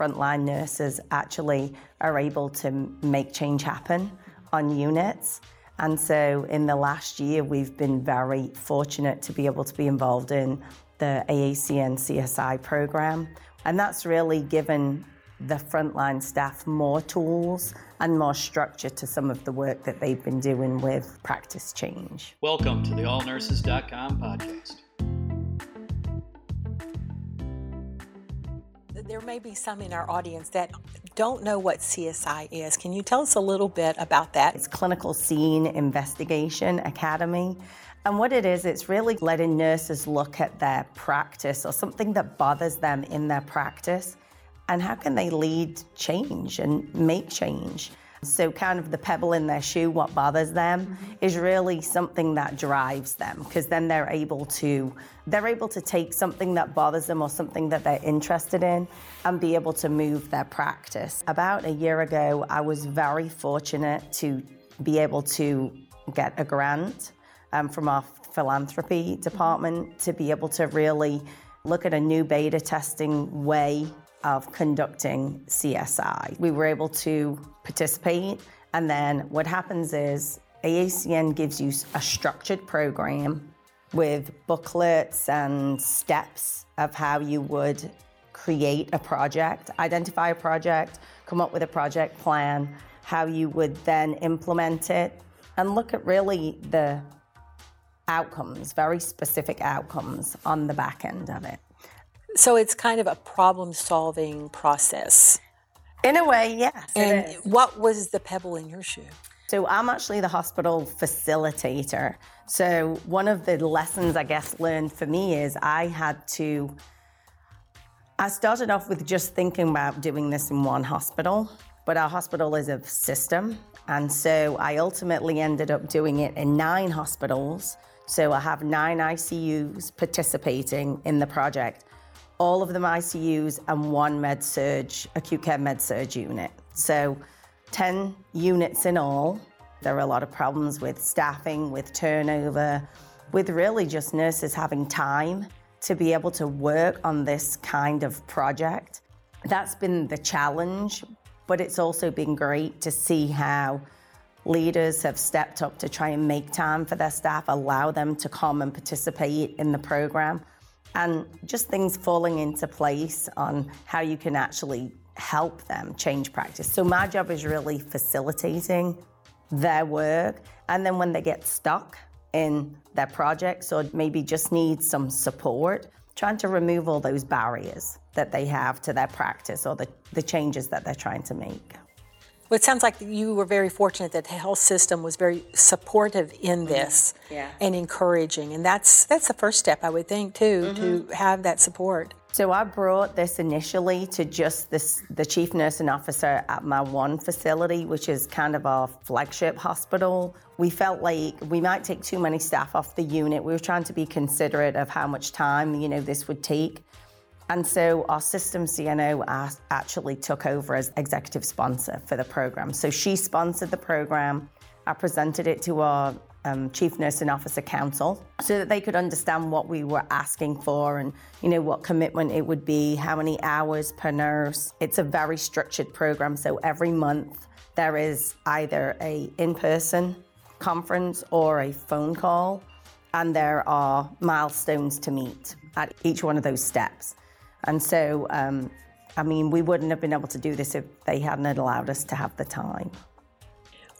frontline nurses actually are able to make change happen on units. And so in the last year, we've been very fortunate to be able to be involved in the AACN CSI program. And that's really given the frontline staff more tools and more structure to some of the work that they've been doing with practice change. Welcome to the allnurses.com podcast. There may be some in our audience that don't know what CSI is. Can you tell us a little bit about that? It's Clinical Scene Investigation Academy. And what it is, it's really letting nurses look at their practice or something that bothers them in their practice and how can they lead change and make change. So, kind of the pebble in their shoe, what bothers them, mm-hmm. is really something that drives them because then they're able to they're able to take something that bothers them or something that they're interested in and be able to move their practice. About a year ago, I was very fortunate to be able to get a grant um, from our philanthropy department to be able to really look at a new beta testing way of conducting CSI. We were able to participate, and then what happens is AACN gives you a structured program with booklets and steps of how you would create a project, identify a project, come up with a project plan, how you would then implement it, and look at really the outcomes, very specific outcomes on the back end of it. So it's kind of a problem solving process. In a way, yes. And what was the pebble in your shoe? So I'm actually the hospital facilitator. So one of the lessons I guess learned for me is I had to I started off with just thinking about doing this in one hospital, but our hospital is a system. And so I ultimately ended up doing it in nine hospitals. So I have nine ICUs participating in the project all of them ICUs and one med surg, acute care med surg unit. So 10 units in all. There are a lot of problems with staffing, with turnover, with really just nurses having time to be able to work on this kind of project. That's been the challenge, but it's also been great to see how leaders have stepped up to try and make time for their staff, allow them to come and participate in the program and just things falling into place on how you can actually help them change practice. So my job is really facilitating their work. And then when they get stuck in their projects or maybe just need some support, trying to remove all those barriers that they have to their practice or the, the changes that they're trying to make. Well, it sounds like you were very fortunate that the health system was very supportive in mm-hmm. this yeah. and encouraging, and that's that's the first step I would think too mm-hmm. to have that support. So I brought this initially to just this, the chief nursing officer at my one facility, which is kind of our flagship hospital. We felt like we might take too many staff off the unit. We were trying to be considerate of how much time you know this would take. And so our system CNO actually took over as executive sponsor for the program. So she sponsored the program. I presented it to our um, chief nursing officer council so that they could understand what we were asking for and you know what commitment it would be how many hours per nurse it's a very structured program so every month there is either a in-person conference or a phone call and there are milestones to meet at each one of those steps and so, um, I mean, we wouldn't have been able to do this if they hadn't allowed us to have the time.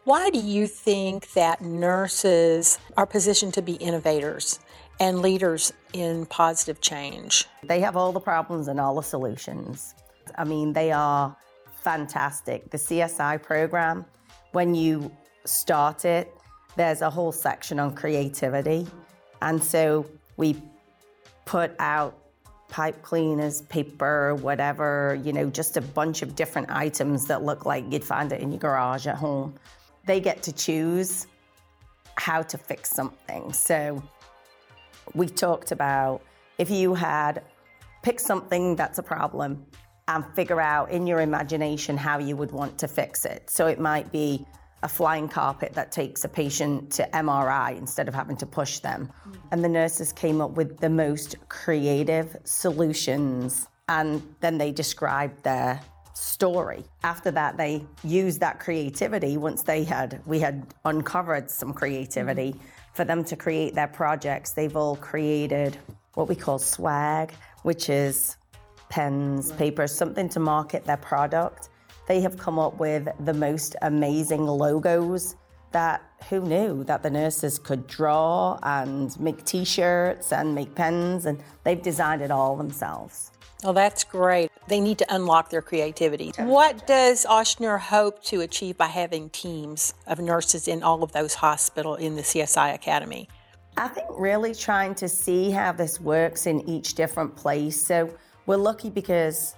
Why do you think that nurses are positioned to be innovators and leaders in positive change? They have all the problems and all the solutions. I mean, they are fantastic. The CSI program, when you start it, there's a whole section on creativity. And so we put out pipe cleaners, paper, whatever, you know, just a bunch of different items that look like you'd find it in your garage at home. They get to choose how to fix something. So we talked about if you had pick something that's a problem and figure out in your imagination how you would want to fix it. So it might be a flying carpet that takes a patient to MRI instead of having to push them. Mm. And the nurses came up with the most creative solutions and then they described their story. After that, they used that creativity once they had, we had uncovered some creativity mm-hmm. for them to create their projects. They've all created what we call swag, which is pens, papers, something to market their product. They have come up with the most amazing logos that who knew that the nurses could draw and make t-shirts and make pens and they've designed it all themselves. Well, that's great. They need to unlock their creativity. What does Ochsner hope to achieve by having teams of nurses in all of those hospitals in the CSI Academy? I think really trying to see how this works in each different place. So we're lucky because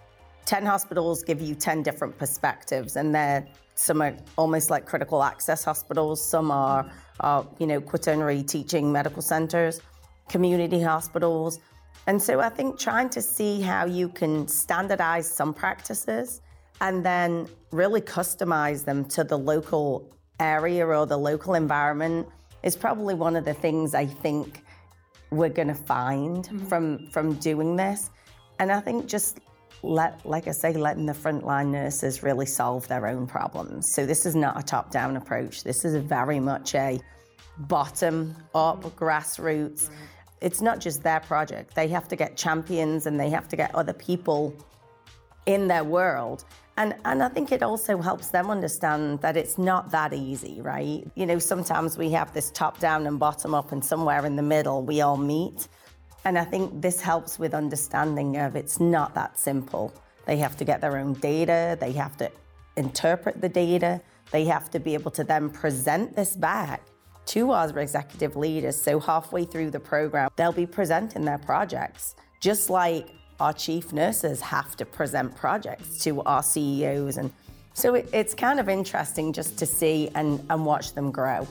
10 hospitals give you 10 different perspectives, and they're some are almost like critical access hospitals, some are, are you know, quaternary teaching medical centers, community hospitals. And so I think trying to see how you can standardize some practices and then really customize them to the local area or the local environment is probably one of the things I think we're going to find mm-hmm. from from doing this. And I think just let, like I say, letting the frontline nurses really solve their own problems. So this is not a top-down approach. This is very much a bottom-up, grassroots. Mm-hmm it's not just their project. They have to get champions and they have to get other people in their world. And, and I think it also helps them understand that it's not that easy, right? You know, sometimes we have this top down and bottom up, and somewhere in the middle we all meet. And I think this helps with understanding of it's not that simple. They have to get their own data, they have to interpret the data, they have to be able to then present this back to our executive leaders. So halfway through the program, they'll be presenting their projects, just like our chief nurses have to present projects to our CEOs. And so it, it's kind of interesting just to see and, and watch them grow.